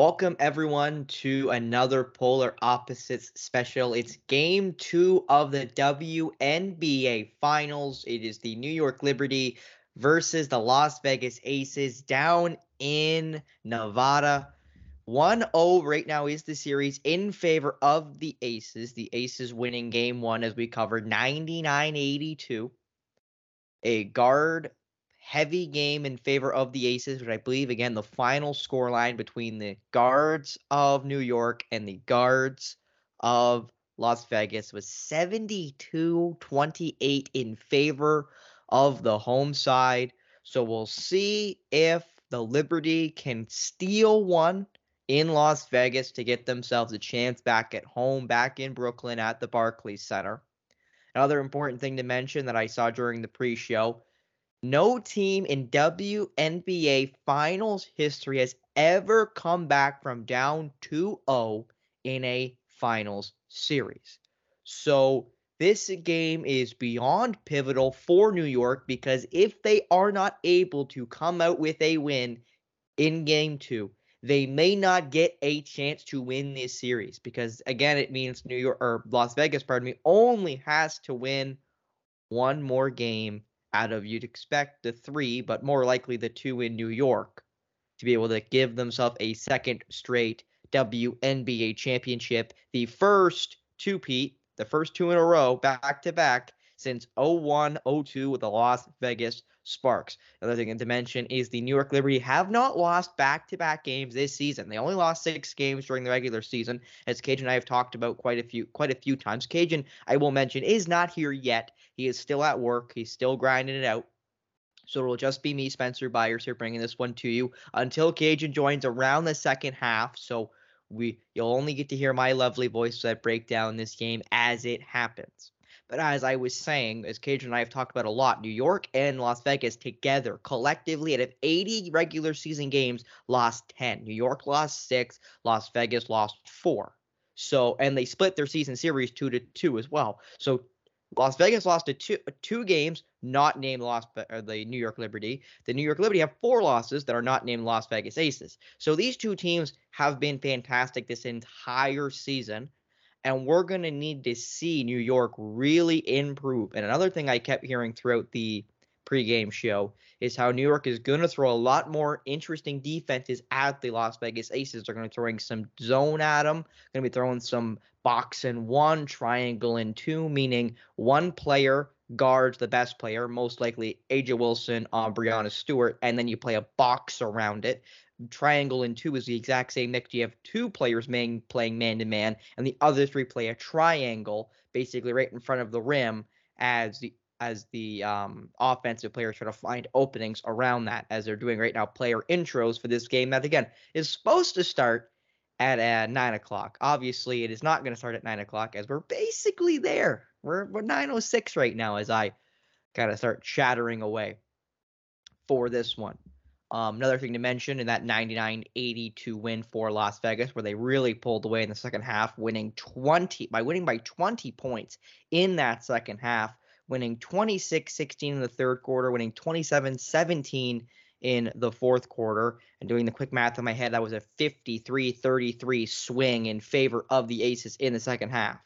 Welcome everyone to another Polar Opposites special. It's game two of the WNBA Finals. It is the New York Liberty versus the Las Vegas Aces down in Nevada. 1 0 right now is the series in favor of the Aces. The Aces winning game one as we covered 99 82. A guard heavy game in favor of the Aces, which I believe, again, the final score line between the guards of New York and the guards of Las Vegas was 72 28 in favor of the home side. So we'll see if the Liberty can steal one in Las Vegas to get themselves a chance back at home, back in Brooklyn at the Barclays Center. Another important thing to mention that I saw during the pre show no team in WNBA finals history has ever come back from down 2 0 in a finals series. So this game is beyond pivotal for New York because if they are not able to come out with a win in game two, they may not get a chance to win this series because again it means New York or Las Vegas, pardon me, only has to win one more game out of you'd expect the three, but more likely the two in New York to be able to give themselves a second straight WNBA championship, the first two Pete, the first two in a row, back to back since 01 02 with the Las Vegas Sparks. Another thing to mention is the New York Liberty have not lost back to back games this season. They only lost six games during the regular season, as Cage and I have talked about quite a few quite a few times. Kajan, I will mention, is not here yet. He is still at work. He's still grinding it out. So it'll just be me, Spencer Byers, here bringing this one to you until Kajan joins around the second half. So we you'll only get to hear my lovely voice that break down this game as it happens. But as I was saying, as Cage and I have talked about a lot, New York and Las Vegas together collectively out of 80 regular season games lost 10. New York lost 6, Las Vegas lost 4. So and they split their season series 2 to 2 as well. So Las Vegas lost two, two games, not named Las or the New York Liberty. The New York Liberty have four losses that are not named Las Vegas Aces. So these two teams have been fantastic this entire season and we're going to need to see New York really improve. And another thing I kept hearing throughout the pregame show is how New York is going to throw a lot more interesting defenses at the Las Vegas Aces. They're going to be throwing some zone at them, going to be throwing some box and one, triangle and two, meaning one player guards the best player, most likely A'ja Wilson, uh, Breanna Stewart, and then you play a box around it triangle and two is the exact same mix. You have two players playing man to man, and the other three play a triangle, basically right in front of the rim, as the as the um, offensive players try to find openings around that, as they're doing right now. Player intros for this game that again is supposed to start at uh, nine o'clock. Obviously, it is not going to start at nine o'clock, as we're basically there. We're we're nine oh six right now, as I kind of start chattering away for this one. Um, another thing to mention in that 99-82 win for Las Vegas, where they really pulled away in the second half, winning 20 by winning by 20 points in that second half, winning 26-16 in the third quarter, winning 27-17 in the fourth quarter. And doing the quick math in my head, that was a 53-33 swing in favor of the Aces in the second half.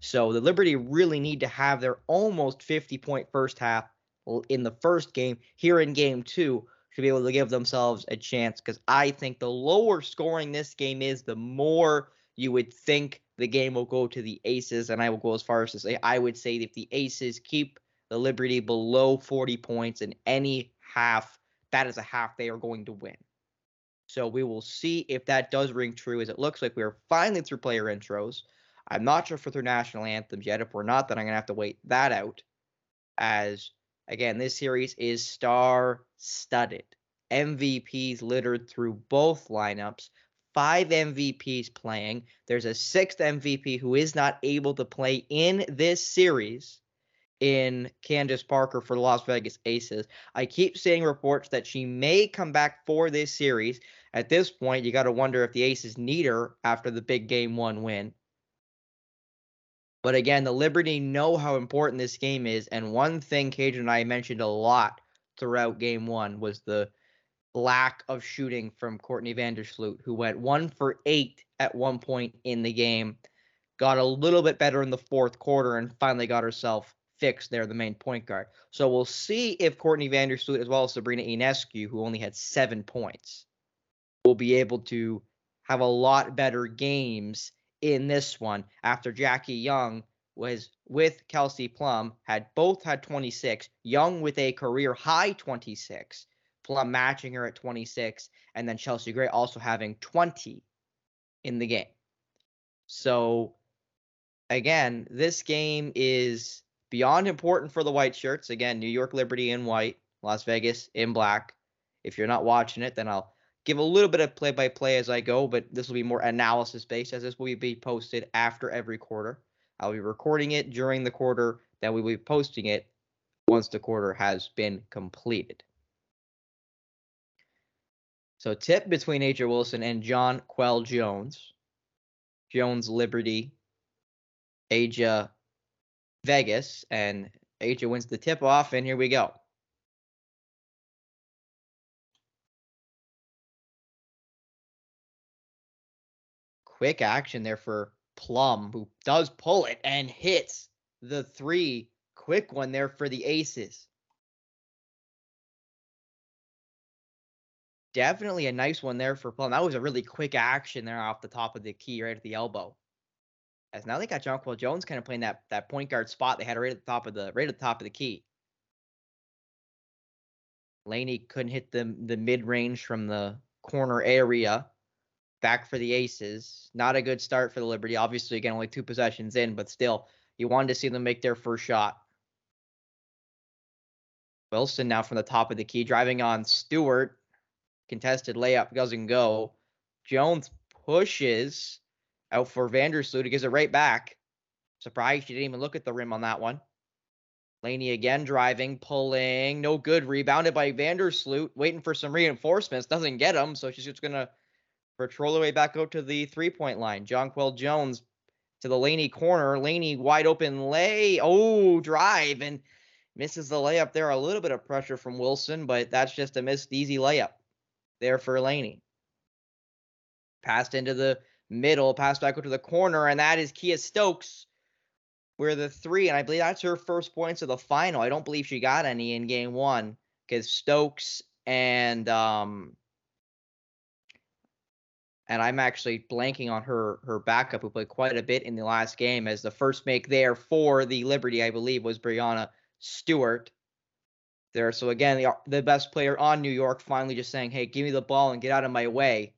So the Liberty really need to have their almost 50 point first half in the first game here in game two to be able to give themselves a chance because I think the lower scoring this game is, the more you would think the game will go to the Aces. And I will go as far as to say I would say if the Aces keep the Liberty below 40 points in any half, that is a half they are going to win. So we will see if that does ring true, as it looks like we are finally through player intros. I'm not sure we're through national anthems yet. If we're not, then I'm gonna have to wait that out. As Again, this series is star studded. MVPs littered through both lineups. Five MVPs playing. There's a sixth MVP who is not able to play in this series in Candace Parker for the Las Vegas Aces. I keep seeing reports that she may come back for this series. At this point, you got to wonder if the Aces need her after the big game one win. But again, the Liberty know how important this game is. And one thing Kajan and I mentioned a lot throughout game one was the lack of shooting from Courtney Vandersloot, who went one for eight at one point in the game, got a little bit better in the fourth quarter, and finally got herself fixed there, the main point guard. So we'll see if Courtney Vandersloot, as well as Sabrina Ionescu, who only had seven points, will be able to have a lot better games in this one after Jackie Young was with Kelsey Plum, had both had 26, Young with a career high 26, Plum matching her at 26, and then Chelsea Gray also having 20 in the game. So again, this game is beyond important for the white shirts. Again, New York Liberty in white, Las Vegas in black. If you're not watching it, then I'll give a little bit of play by play as I go, but this will be more analysis based as this will be posted after every quarter. I'll be recording it during the quarter, then we will be posting it once the quarter has been completed. So tip between A'ja Wilson and Jonquel Jones. Jones Liberty, A'ja Vegas, and A'ja wins the tip off, and here we go. Quick action there for Plum, who does pull it and hits the three. Quick one there for the Aces. Definitely a nice one there for Plum. That was a really quick action there off the top of the key, right at the elbow. As now they got Jonquel Jones kind of playing that that point guard spot they had right at the top of the right at the top of the key. Laney couldn't hit the the mid range from the corner area. Back for the Aces. Not a good start for the Liberty. Obviously, again, only two possessions in, but still, you wanted to see them make their first shot. Wilson now from the top of the key, driving on Stewart. Contested layup doesn't go. Jones pushes out for Vandersloot. He gives it right back. Surprised she didn't even look at the rim on that one. Laney again driving, pulling, no good. Rebounded by Vandersloot, waiting for some reinforcements. Doesn't get them, so she's just gonna patrol her way back out to the three-point line. Jonquel Jones to the Laney corner. Laney wide open lay. Oh, drive and misses the layup there. A little bit of pressure from Wilson, but that's just a missed easy layup there for Laney. Passed into the middle, passed back over to the corner, and that is Kiah Stokes. Where the three, and I believe that's her first points of the final. I don't believe she got any in game one because Stokes and um and I'm actually blanking on her her backup who played quite a bit in the last game as the first make there for the Liberty, I believe, was Breanna Stewart. There, so again, the the best player on New York finally just saying, "Hey, give me the ball and get out of my way."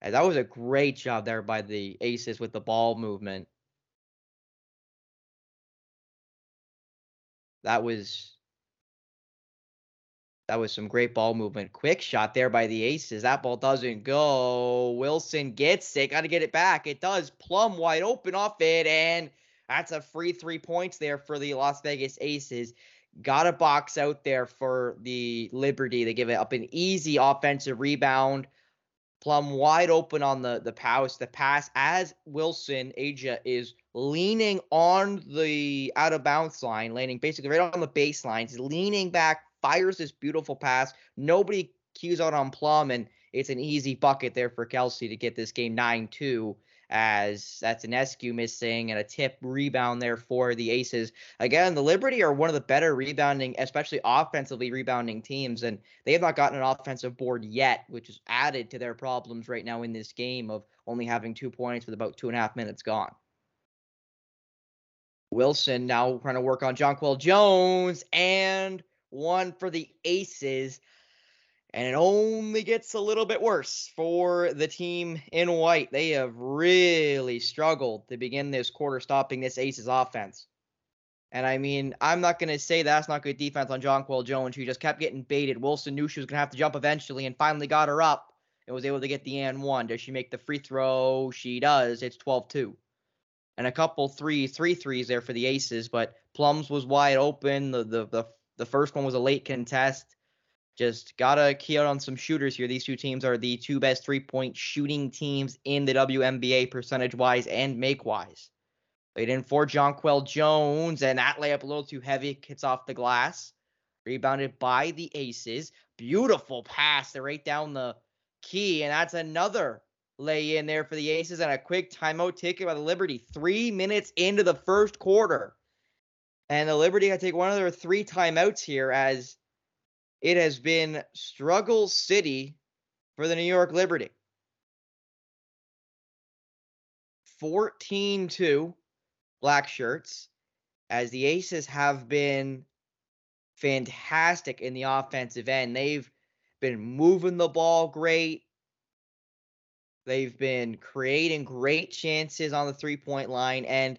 And that was a great job there by the Aces with the ball movement. That was that was some great ball movement. Quick shot there by the Aces. That ball doesn't go. Wilson gets it. Got to get it back. It does. Plum wide open off it. And that's a free three points there for the Las Vegas Aces. Got a box out there for the Liberty. They give it up an easy offensive rebound. Plum wide open on the the pass. The pass as Wilson A'ja is leaning on the out of bounds line, landing basically right on the baseline. He's leaning back, fires this beautiful pass. Nobody cues out on Plum, and it's an easy bucket there for Kelsey to get this game 9 2 as that's Ionescu missing and a tip rebound there for the Aces. Again, the Liberty are one of the better rebounding, especially offensively rebounding teams, and they have not gotten an offensive board yet, which is added to their problems right now in this game of only having two points with about two and a half minutes gone. Wilson now trying to work on Jonquel Jones and one for the Aces and it only gets a little bit worse for the team in white. They have really struggled to begin this quarter, stopping this Aces offense. And I mean, I'm not going to say that's not good defense on Jonquel Jones, who just kept getting baited. Wilson knew she was going to have to jump eventually and finally got her up and was able to get the and one. Does she make the free throw? She does. It's 12 2. And a couple three, three threes there for the Aces, but Plums was wide open. The, the, the, the first one was a late contest just gotta key out on some shooters here. These two teams are the two best three point shooting teams in the WNBA percentage wise and make wise. Laid in for Jonquel Jones, and that layup a little too heavy, hits off the glass. Rebounded by the Aces. Beautiful pass right down the key. And that's another lay in there for the Aces and a quick timeout taken by the Liberty. Three minutes into the first quarter. And the Liberty had to take one of their three timeouts here as it has been struggle city for the New York Liberty. 14 2 black shirts as the Aces have been fantastic in the offensive end. They've been moving the ball great. They've been creating great chances on the three point line and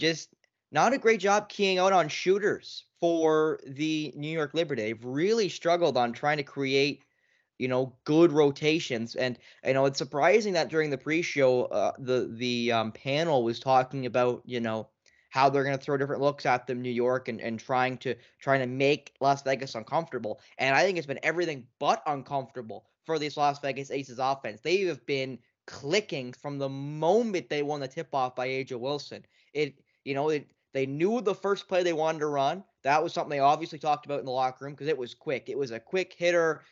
just not a great job keying out on shooters for the New York Liberty. They've really struggled on trying to create, you know, good rotations. And you know, it's surprising that during the pre-show, uh, the the um, panel was talking about, you know, how they're going to throw different looks at them, New York, and, and trying to trying to make Las Vegas uncomfortable. And I think it's been everything but uncomfortable for this Las Vegas Aces offense. They have been clicking from the moment they won the tip off by A'ja Wilson. It you know it they knew the first play they wanted to run. That was something they obviously talked about in the locker room because it was quick. It was a quick hitter,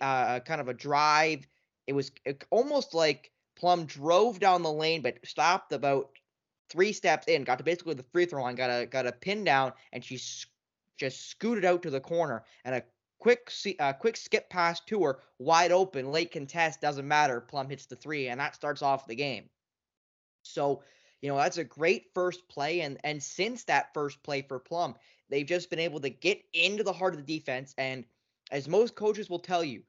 uh, kind of a drive. It was almost like Plum drove down the lane but stopped about three steps in, got to basically the free throw line, got a got a pin down, and she just scooted out to the corner and a quick uh, quick skip pass to her, wide open, late contest doesn't matter. Plum hits the three, and that starts off the game. So you know that's a great first play, and and since that first play for Plum, they've just been able to get into the heart of the defense, and as most coaches will tell you,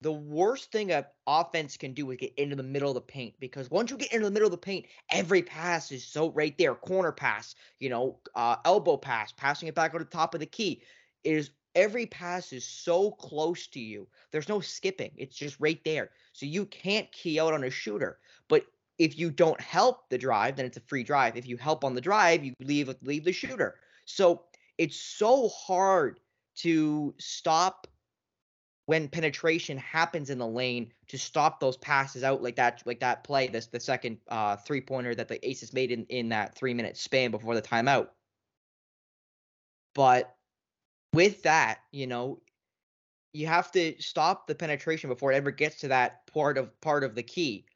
the worst thing a offense can do is get into the middle of the paint because once you get into the middle of the paint, every pass is so right there. Corner pass, you know, uh, elbow pass, passing it back on the top of the key is every pass is so close to you. There's no skipping. It's just right there. So you can't key out on a shooter. But if you don't help the drive, then it's a free drive. If you help on the drive, you leave leave the shooter. So it's so hard to stop when penetration happens in the lane to stop those passes out like that like that play this the second uh, three pointer that the aces made in in that three minute span before the timeout but with that you know you have to stop the penetration before it ever gets to that part of part of the key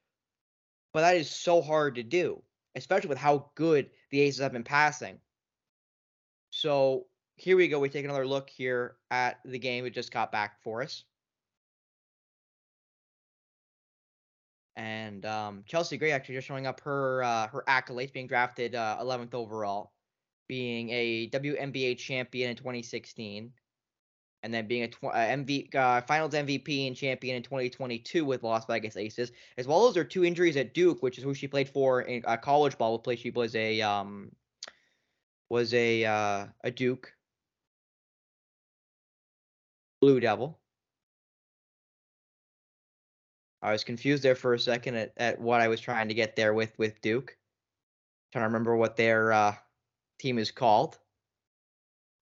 but that is so hard to do especially with how good the aces have been passing so here we go. We take another look here at the game. It just got back for us. And um, Chelsea Gray actually just showing up her uh, her accolades, being drafted uh, 11th overall, being a WNBA champion in 2016, and then being a tw- uh, MV, uh, Finals MVP and champion in 2022 with Las Vegas Aces, as well as her two injuries at Duke, which is who she played for in uh, college ball. Play she was a um, was a uh, a Duke Blue Devil. I was confused there for a second at, at what I was trying to get there with with Duke. Trying to remember what their uh, team is called.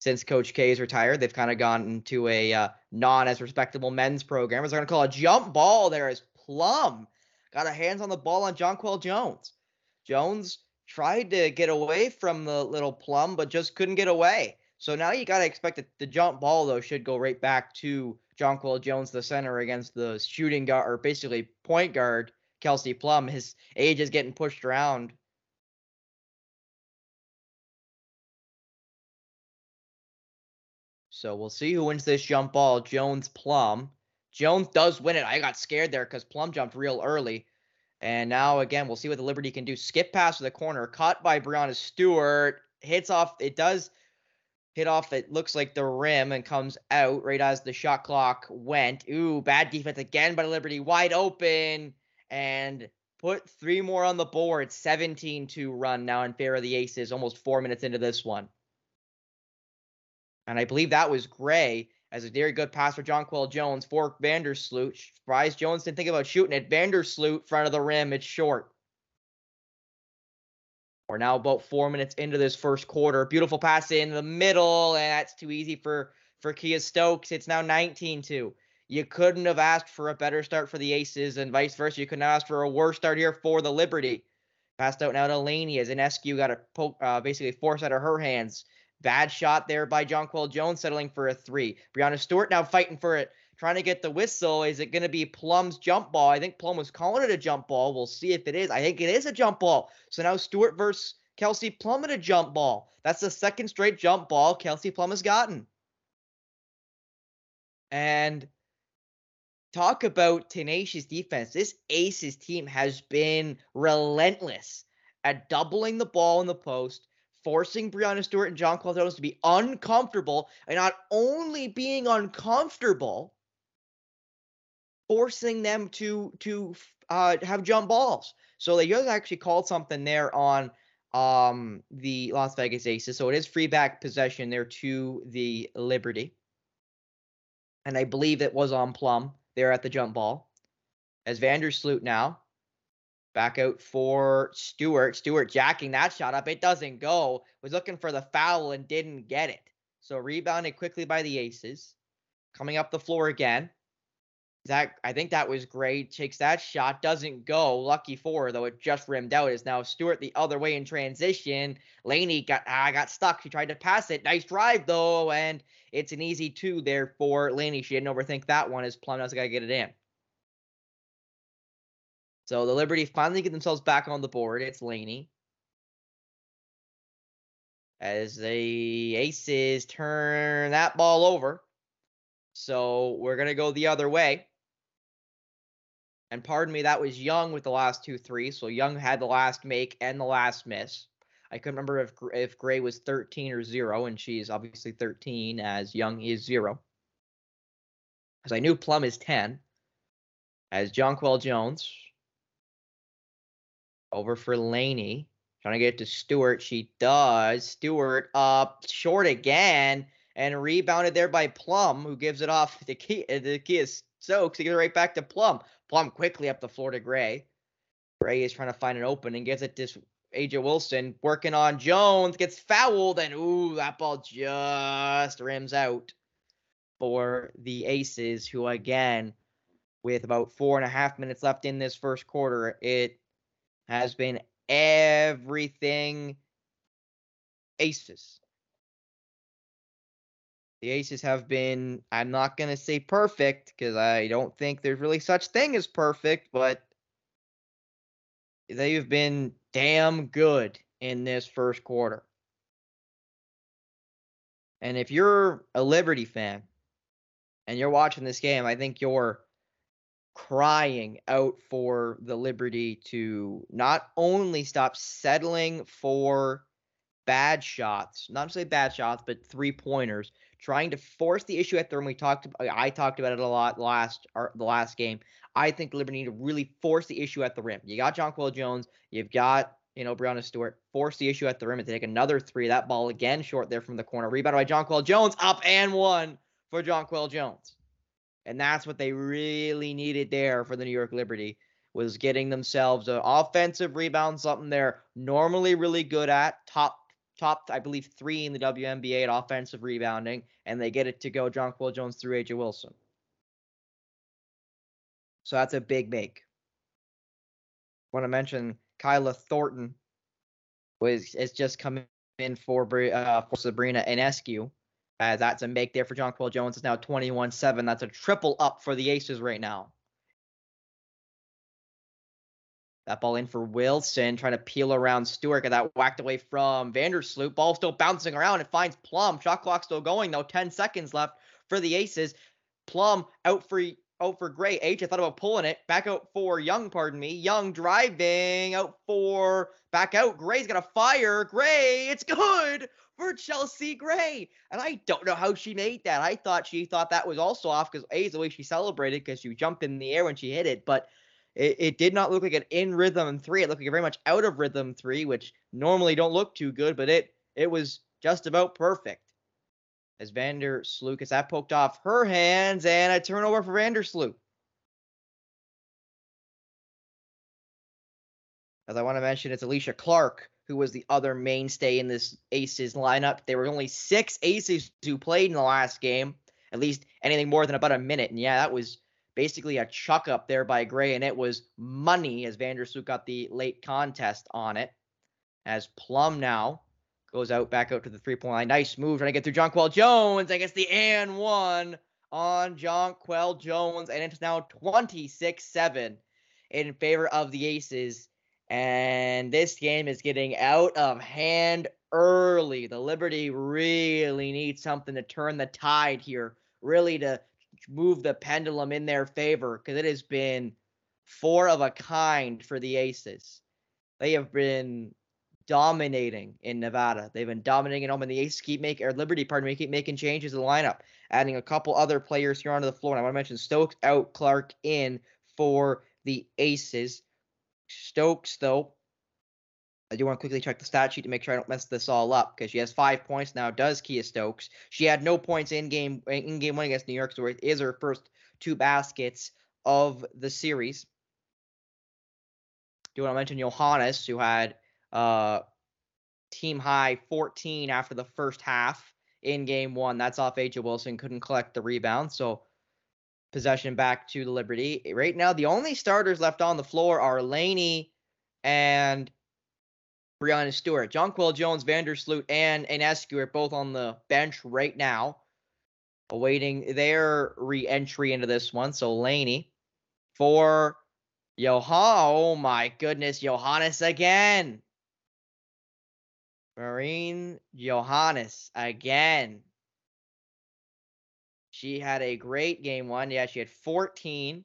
Since Coach K is retired, they've kind of gone into a uh, non as respectable men's program. As they're going to call a jump ball there as Plum got a hands on the ball on Jonquel Jones. Jones tried to get away from the little Plum, but just couldn't get away. So now you got to expect that the jump ball though should go right back to Jonquel Jones, the center, against the shooting guard or basically point guard Kelsey Plum. His age is getting pushed around. So we'll see who wins this jump ball. Jones Plum. Jones does win it. I got scared there because Plum jumped real early. And now again, we'll see what the Liberty can do. Skip pass to the corner, caught by Breanna Stewart. Hits off. It does hit off it looks like the rim and comes out right as the shot clock went. Ooh, bad defense again by Liberty, wide open and put three more on the board. 17 to run now in favor of the Aces, almost four minutes into this one. And I believe that was Gray as a very good pass for Jonquel Jones for Vandersloot. Bryce Jones didn't think about shooting it. Vandersloot, front of the rim, it's short. We're now about four minutes into this first quarter. Beautiful pass in the middle, and that's too easy for for Kiah Stokes. It's now 19-2. You couldn't have asked for a better start for the Aces, and vice versa. You couldn't asked for a worse start here for the Liberty. Passed out now to Laney as Ionescu got a poke, uh, basically force out of her hands. Bad shot there by Jonquel Jones settling for a three. Breanna Stewart now fighting for it, trying to get the whistle. Is it going to be Plum's jump ball? I think Plum was calling it a jump ball. We'll see if it is. I think it is a jump ball. So now Stewart versus Kelsey Plum at a jump ball. That's the second straight jump ball Kelsey Plum has gotten. And talk about tenacious defense. This Aces team has been relentless at doubling the ball in the post, forcing Breanna Stewart and Jonquel Jones to be uncomfortable, and not only being uncomfortable, forcing them to to uh, have jump balls. So they just actually called something there on um the Las Vegas Aces. So it is free back possession there to the Liberty. And I believe it was on Plum there at the jump ball. As Vandersloot now back out for Stewart. Stewart jacking that shot up. It doesn't go. Was looking for the foul and didn't get it. So rebounded quickly by the Aces. Coming up the floor again. That I think that was great. Takes that shot, doesn't go. Lucky for though it just rimmed out. Is now Stewart the other way in transition. Laney got ah, got stuck. She tried to pass it. Nice drive though, and it's an easy two there for Laney. She didn't overthink that one. As Plum knows got to get it in. So the Liberty finally get themselves back on the board. It's Laney. As the Aces turn that ball over. So we're going to go the other way. And pardon me, that was Young with the last two three. So Young had the last make and the last miss. I couldn't remember if if Gray was 13 or zero, and she's obviously 13 as Young is zero. Because I knew Plum is 10. As Jonquel Jones over for Laney. Trying to get it to Stewart. She does. Stewart up short again and rebounded there by Plum, who gives it off the Key. Uh, the key is Stokes. He gives it right back to Plum. Plum quickly up the floor to Gray. Gray is trying to find an open and gives it to A'ja Wilson, working on Jones, gets fouled, and ooh, that ball just rims out for the Aces, who again, with about four and a half minutes left in this first quarter, it has been everything Aces. The Aces have been, I'm not going to say perfect because I don't think there's really such thing as perfect, but they've been damn good in this first quarter. And if you're a Liberty fan and you're watching this game, I think you're crying out for the Liberty to not only stop settling for bad shots, not to say bad shots, but three pointers, trying to force the issue at the rim. We talked, I talked about it a lot last the last game. I think Liberty need to really force the issue at the rim. You got Jonquel Jones, you've got you know Breanna Stewart. Force the issue at the rim and take another three. That ball again short there from the corner. Rebound by Jonquel Jones, up and one for Jonquel Jones. And that's what they really needed there for the New York Liberty was getting themselves an offensive rebound, something they're normally really good at, top top, I believe, three in the WNBA at offensive rebounding, and they get it to go Jonquel Jones through A'ja Wilson. So that's a big make. Want to mention Kayla Thornton was is just coming in for uh, for Sabrina Ionescu. Uh, that's a make there for Jonquel Jones. It's now 21-7. That's a triple up for the Aces right now. That ball in for Wilson, trying to peel around Stewart. Got that whacked away from Vandersloot. Ball still bouncing around. It finds Plum. Shot clock still going though. 10 seconds left for the Aces. Plum out for out for Gray. H. I thought about pulling it. Back out for Young, pardon me. Young driving out for back out. Gray's got a fire. Gray, it's good for Chelsea Gray. And I don't know how she made that. I thought she thought that was also off because A is the way she celebrated because she jumped in the air when she hit it. But it, it did not look like an in rhythm three. It looked like a very much out of rhythm three, which normally don't look too good, but it it was just about perfect. As Vander Vandersloot gets that poked off her hands and a turnover for Vander Vandersloot. As I want to mention, it's Alysha Clark who was the other mainstay in this Aces lineup. There were only six Aces who played in the last game, at least anything more than about a minute. And yeah, that was basically a chuck up there by Gray, and it was money as Vandersloot got the late contest on it. As Plum now goes out back out to the three point line. Nice move trying to get through Jonquel Jones. I guess the and one on Jonquel Jones, and it's now 26 7 in favor of the Aces. And this game is getting out of hand early. The Liberty really needs something to turn the tide here, really to move the pendulum in their favor, because it has been four of a kind for the Aces. They have been dominating in Nevada. They've been dominating at home, and the Aces keep making, or Liberty, pardon me, keep making changes in the lineup, adding a couple other players here onto the floor. And I want to mention Stokes out, Clark in for the Aces. Stokes, though, I do want to quickly check the stat sheet to make sure I don't mess this all up because she has five points now. Does Kiah Stokes? She had no points in game in game one against New York, so it is her first two baskets of the series. Do want to mention Johannes, who had uh, team high 14 after the first half in game one. That's off A'ja Wilson. Couldn't collect the rebound, so possession back to the Liberty. Right now, the only starters left on the floor are Laney and Breanna Stewart. Jonquel Jones, Vandersloot, and Ionescu are both on the bench right now, awaiting their re-entry into this one. So Laney for Johan. Oh my goodness, Johannes again. Marine Johannes again. She had a great game one. Yeah, she had 14.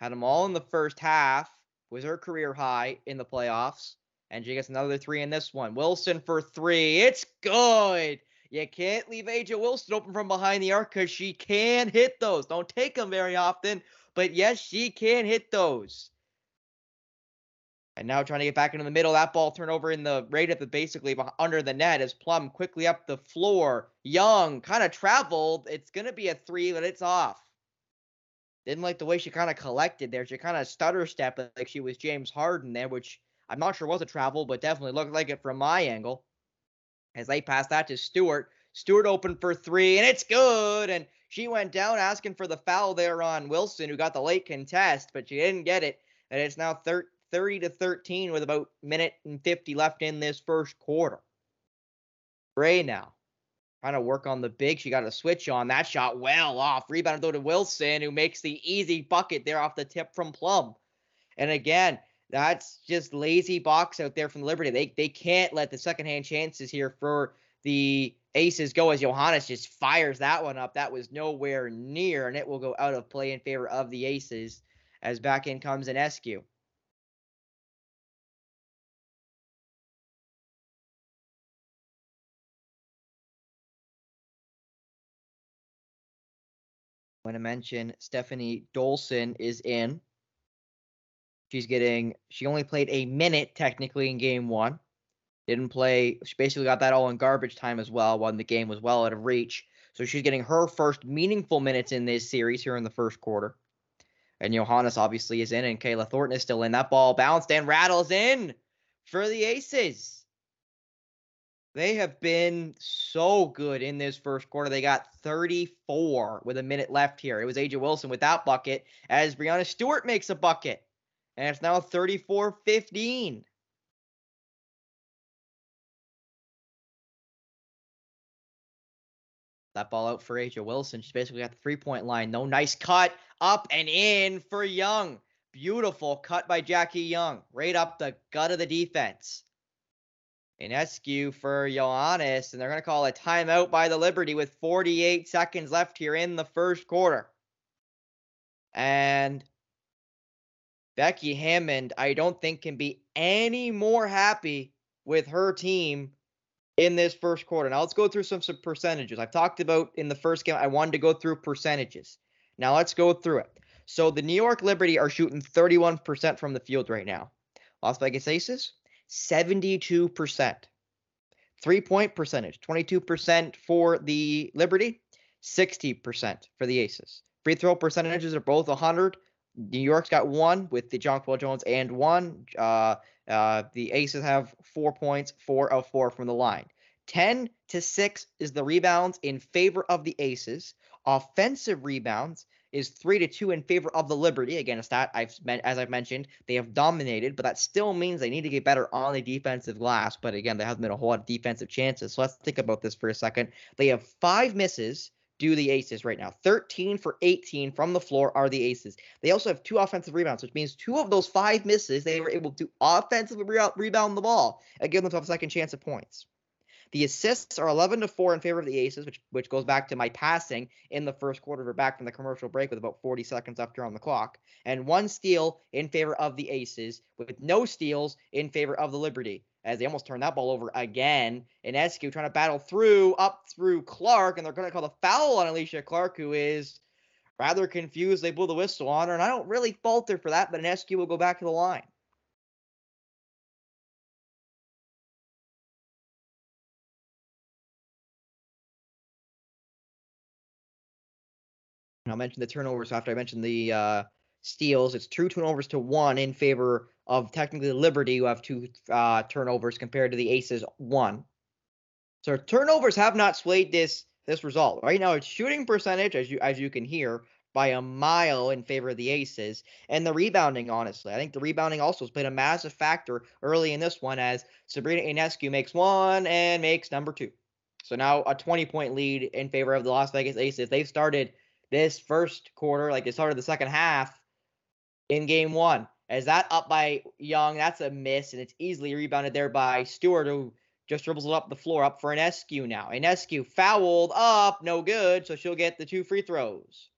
Had them all in the first half. Was her career high in the playoffs. And she gets another three in this one. Wilson for three. It's good. You can't leave A'ja Wilson open from behind the arc because she can hit those. Don't take them very often, but yes, she can hit those. And now trying to get back into the middle. That ball turnover in the right at the basically under the net as Plum quickly up the floor. Young kind of traveled. It's gonna be a three, but it's off. Didn't like the way she kind of collected there. She kind of stutter stepped like she was James Harden there, which I'm not sure was a travel, but definitely looked like it from my angle. As they pass that to Stewart. Stewart opened for three, and it's good. And she went down asking for the foul there on Wilson, who got the late contest, but she didn't get it. And it's now 13 30 to 13 with about minute and 50 left in this first quarter. Ray now trying to work on the big. She got a switch on. That shot well off. Rebound though to Wilson, who makes the easy bucket there off the tip from Plum. And again, that's just lazy box out there from Liberty. They they can't let the second hand chances here for the Aces go as Johannes just fires that one up. That was nowhere near, and it will go out of play in favor of the Aces as back in comes Ionescu. Want to mention Stephanie Dolson is in. She's getting, she only played a minute technically in game one. Didn't play, she basically got that all in garbage time as well when the game was well out of reach. So she's getting her first meaningful minutes in this series here in the first quarter. And Johannes obviously is in, and Kayla Thornton is still in. That ball bounced and rattles in for the Aces. They have been so good in this first quarter. They got 34 with a minute left here. It was A'ja Wilson with that bucket as Breanna Stewart makes a bucket. And it's now 34 15. That ball out for A'ja Wilson. She's basically got the three point line. No nice cut up and in for Young. Beautiful cut by Jackie Young. Right up the gut of the defense. Ionescu for Johannes, and they're going to call a timeout by the Liberty with 48 seconds left here in the first quarter. And Becky Hammon, I don't think can be any more happy with her team in this first quarter. Now let's go through some, some percentages. I've talked about in the first game, I wanted to go through percentages. Now let's go through it. So the New York Liberty are shooting 31% from the field right now. Las Vegas Aces, 72%. Three point percentage 22% for the Liberty, 60% for the Aces. Free throw percentages are both 100. New York's got one with the Jonquel Jones and one. Uh, uh, the Aces have four points, four of four from the line. 10 to 6 is the rebounds in favor of the Aces. Offensive rebounds is three to two in favor of the Liberty. Again, a stat I've as I've mentioned, they have dominated, but that still means they need to get better on the defensive glass. But again, there hasn't been a whole lot of defensive chances. So let's think about this for a second. They have five misses do the Aces right now. 13 for 18 from the floor are the Aces. They also have two offensive rebounds, which means two of those five misses, they were able to offensively re- rebound the ball and give themselves a second chance at points. The assists are 11 to 4 in favor of the Aces, which which goes back to my passing in the first quarter. We're back from the commercial break with about 40 seconds left here on the clock, and one steal in favor of the Aces, with no steals in favor of the Liberty as they almost turn that ball over again. Ionescu trying to battle through, up through Clark, and they're going to call the foul on Alysha Clark, who is rather confused. They blew the whistle on her, and I don't really fault her for that, but Ionescu will go back to the line. I'll mention the turnovers after I mentioned the uh, steals. It's two turnovers to one in favor of technically Liberty, who have two uh, turnovers compared to the Aces one. So turnovers have not swayed this this result. Right now, it's shooting percentage, as you as you can hear, by a mile in favor of the Aces, and the rebounding. Honestly, I think the rebounding also has been a massive factor early in this one, as Sabrina Ionescu makes one and makes number two. So now a 20 point lead in favor of the Las Vegas Aces. They've started this first quarter, like they started the second half in game one. As that up by Young, that's a miss, and it's easily rebounded there by Stewart, who just dribbles it up the floor, up for an Ionescu now. An Ionescu fouled up, no good, so she'll get the two free throws.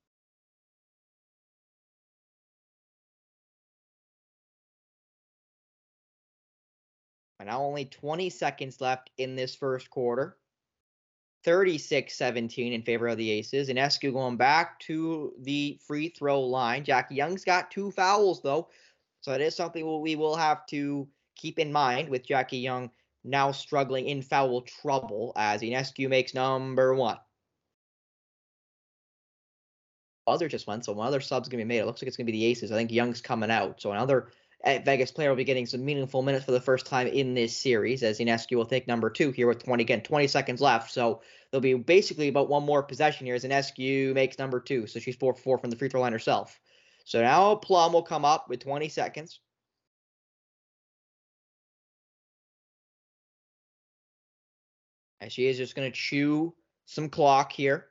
And now only 20 seconds left in this first quarter. 36 17 in favor of the Aces. Ionescu going back to the free throw line. Jackie Young's got two fouls, though. So it is something we will have to keep in mind with Jackie Young now struggling in foul trouble as Ionescu makes number one. Buzzer just went, so another sub's to be made. It looks like it's to be the Aces. I think Young's coming out. So another Vegas player will be getting some meaningful minutes for the first time in this series as Ionescu will take number two here with 20 again 20 seconds left. So there'll be basically about one more possession here as Ionescu makes number two. So she's four for four from the free throw line herself. So now Plum will come up with 20 seconds. And she is just going to chew some clock here.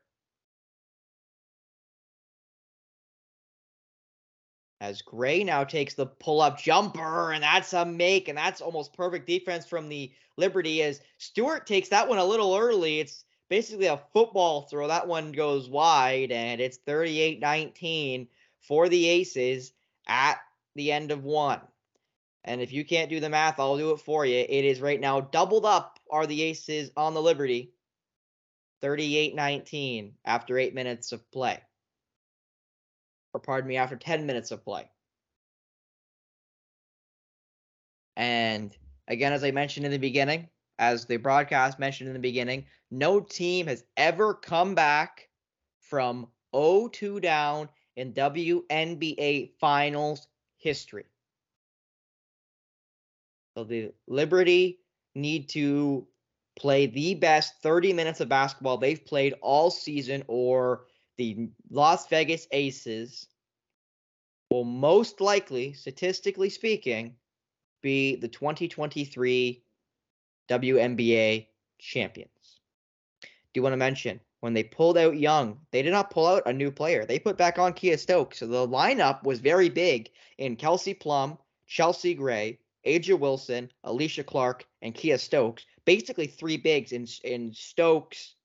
As Gray now takes the pull up jumper, and that's a make, and that's almost perfect defense from the Liberty. As Stewart takes that one a little early, it's basically a football throw. That one goes wide, and it's 38 19 for the Aces at the end of one. And if you can't do the math, I'll do it for you. It is right now doubled up are the Aces on the Liberty 38 19 after eight minutes of play or pardon me, after 10 minutes of play. And again, as I mentioned in the beginning, as the broadcast mentioned in the beginning, no team has ever come back from 0-2 down in WNBA finals history. So the Liberty need to play the best 30 minutes of basketball they've played all season or the Las Vegas Aces will most likely, statistically speaking, be the 2023 WNBA champions. Do you want to mention when they pulled out Young, they did not pull out a new player. They put back on Kiah Stokes. So the lineup was very big in Kelsey Plum, Chelsea Gray, A'ja Wilson, Alysha Clark, and Kiah Stokes. Basically three bigs in in Stokes,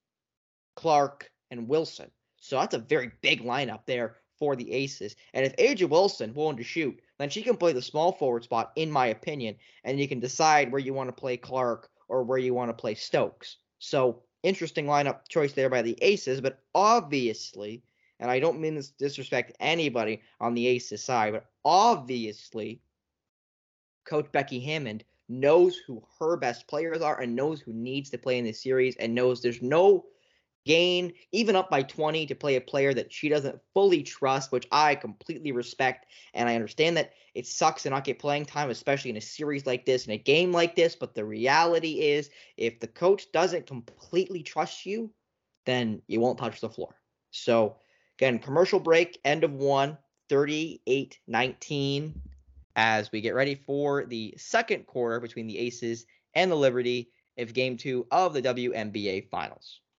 Clark, and Wilson. So that's a very big lineup there for the Aces. And if A'ja Wilson willing to shoot, then she can play the small forward spot, in my opinion, and you can decide where you want to play Clark or where you want to play Stokes. So interesting lineup choice there by the Aces, but obviously, and I don't mean this disrespect anybody on the Aces side, but obviously, Coach Becky Hammon knows who her best players are and knows who needs to play in this series and knows there's no gain, even up by 20 to play a player that she doesn't fully trust, which I completely respect. And I understand that it sucks to not get playing time, especially in a series like this, in a game like this. But the reality is, if the coach doesn't completely trust you, then you won't touch the floor. So Again, commercial break, end of one, 38 19, as we get ready for the second quarter between the Aces and the Liberty of game two of the WNBA Finals.